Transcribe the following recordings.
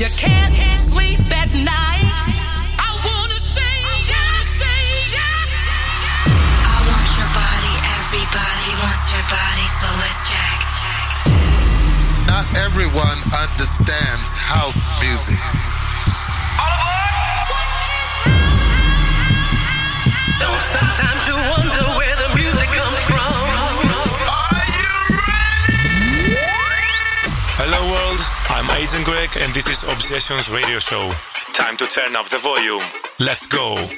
You can't sleep at night. I wanna say yes, say yes. I want your body, everybody wants your body, so let's check. Not everyone understands house music. Don't sometimes you wonder I'm Agent Greg and this is Obsessions Radio Show. Time to turn up the volume. Let's go.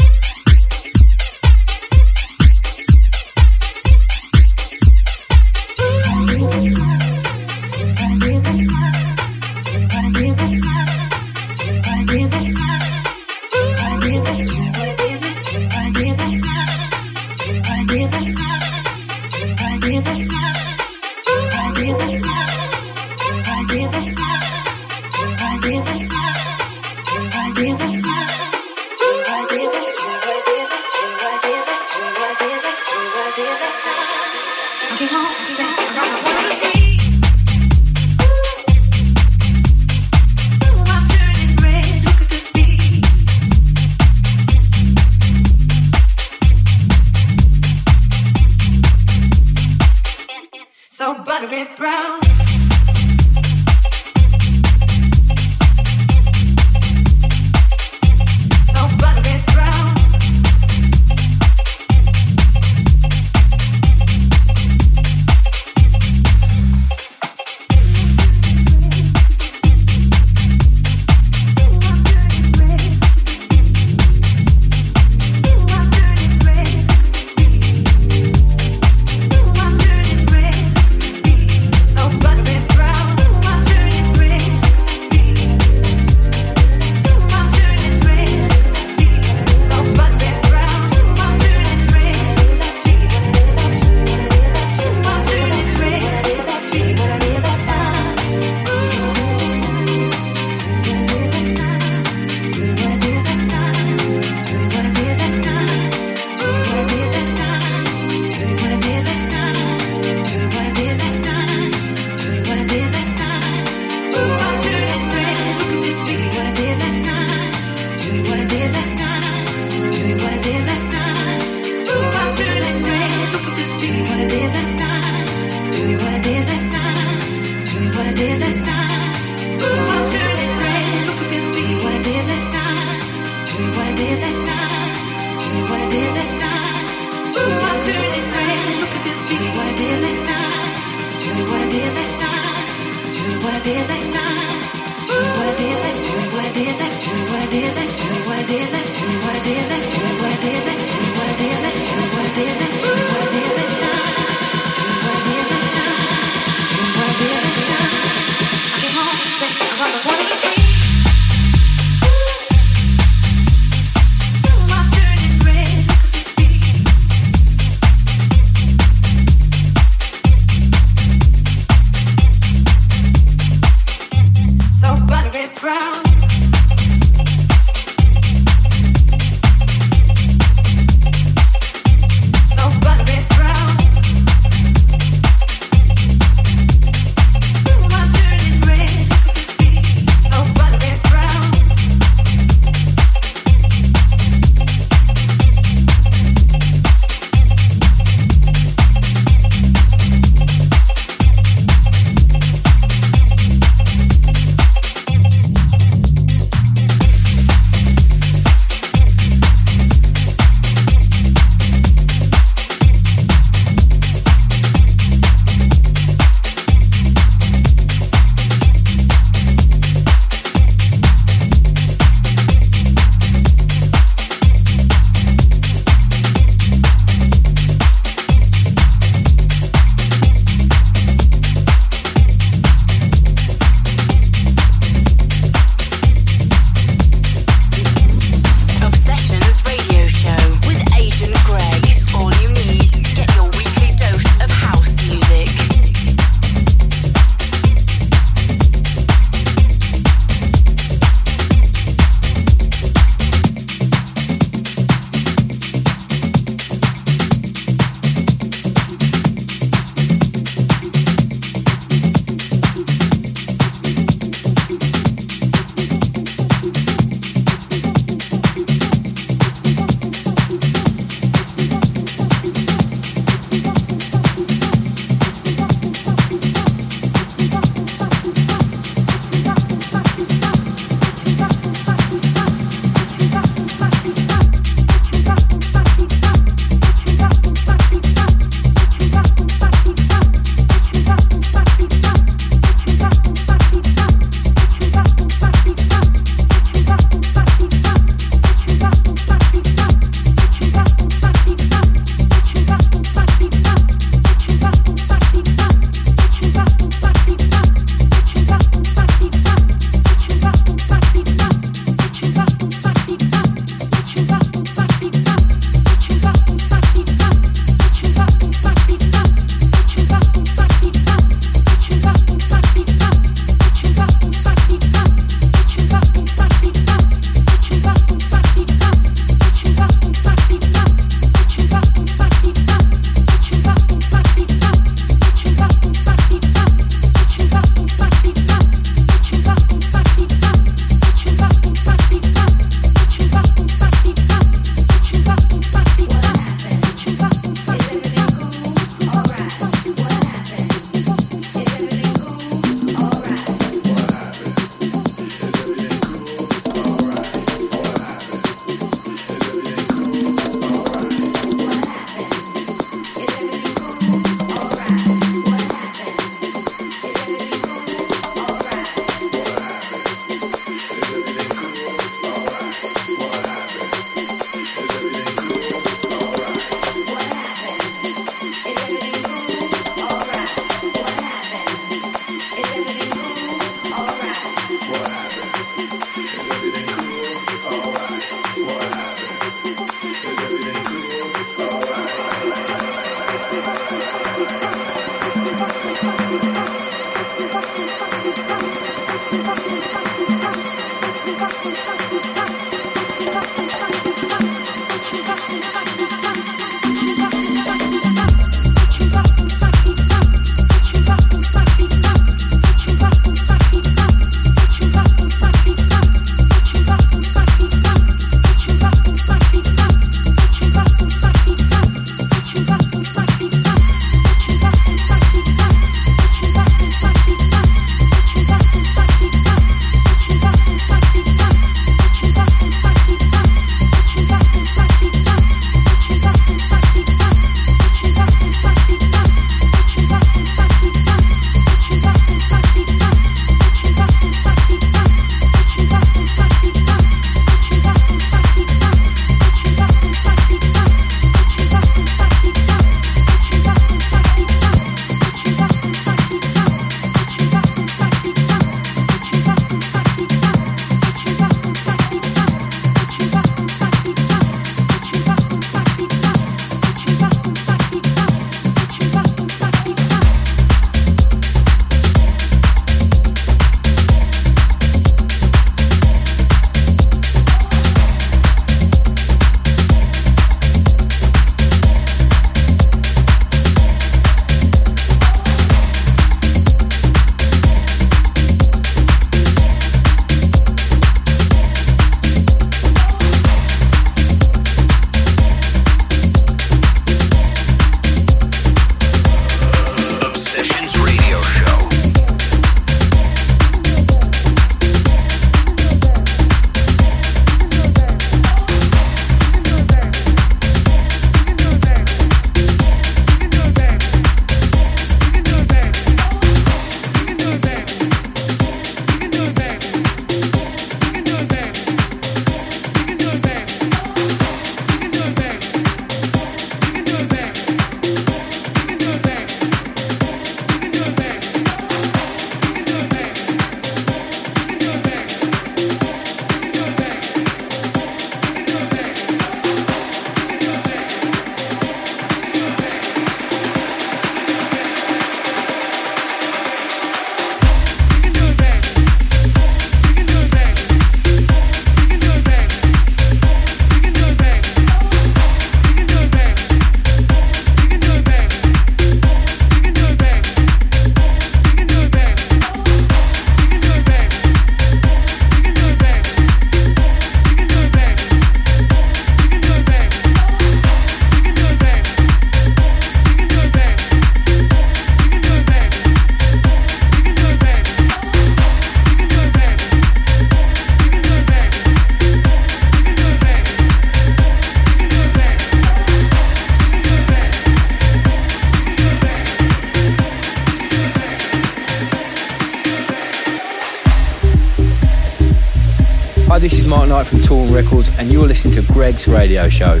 And you're listening to Greg's radio show.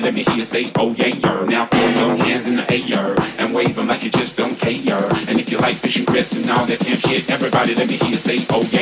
let me hear you say, oh yeah, yer. Now throw your hands in the air and wave them like you just don't care. And if you like fishing grits and all that pimp shit, everybody let me hear you say, oh yeah.